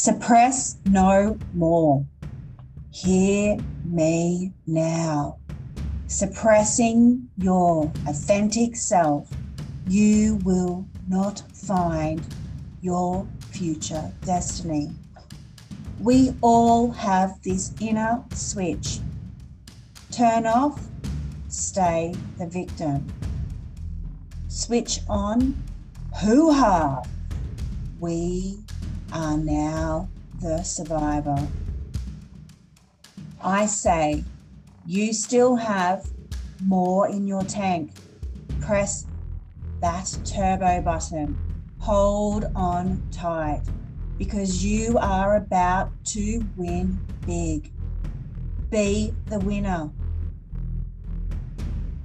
Suppress no more. Hear me now. Suppressing your authentic self, you will not find your future destiny. We all have this inner switch. Turn off, stay the victim. Switch on, hoo ha. We are now the survivor. I say, you still have more in your tank. Press that turbo button. Hold on tight because you are about to win big. Be the winner.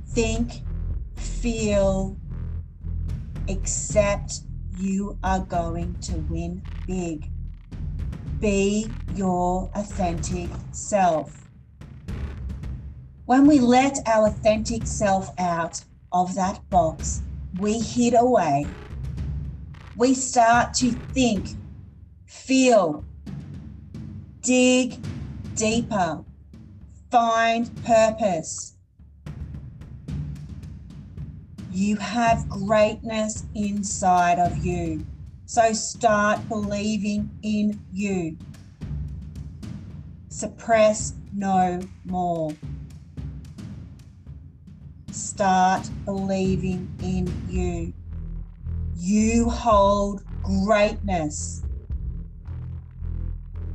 Think, feel, accept you are going to win big. Be your authentic self. When we let our authentic self out of that box, we hid away. We start to think, feel, dig deeper, find purpose You have greatness inside of you. So start believing in you. Suppress no more. Start believing in you. You hold greatness.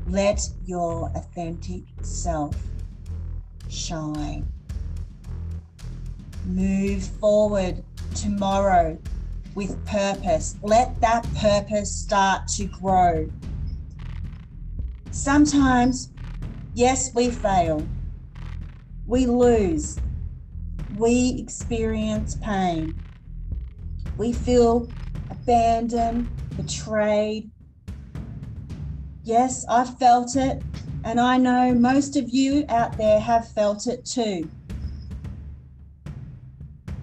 Let your authentic self shine. Move forward tomorrow with purpose. Let that purpose start to grow. Sometimes, yes, we fail, we lose, we experience pain, we feel abandoned, betrayed. Yes, I've felt it, and I know most of you out there have felt it too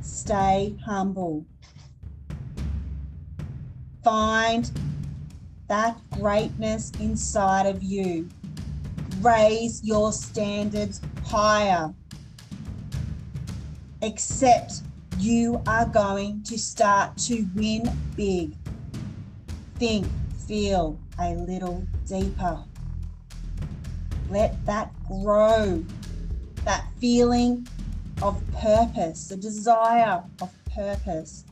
stay humble. Find that greatness inside of you. Raise your standards higher. Accept you are going to start to win big. Think, feel a little deeper. Let that grow. That feeling of purpose, the desire of purpose.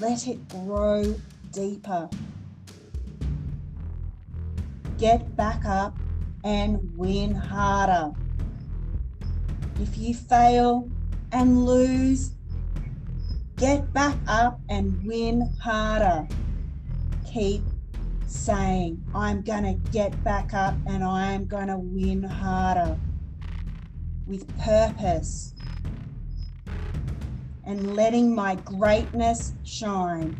Let it grow deeper. Get back up and win harder. If you fail and lose, get back up and win harder. Keep saying, I'm going to get back up and I'm going to win harder with purpose and letting my greatness shine.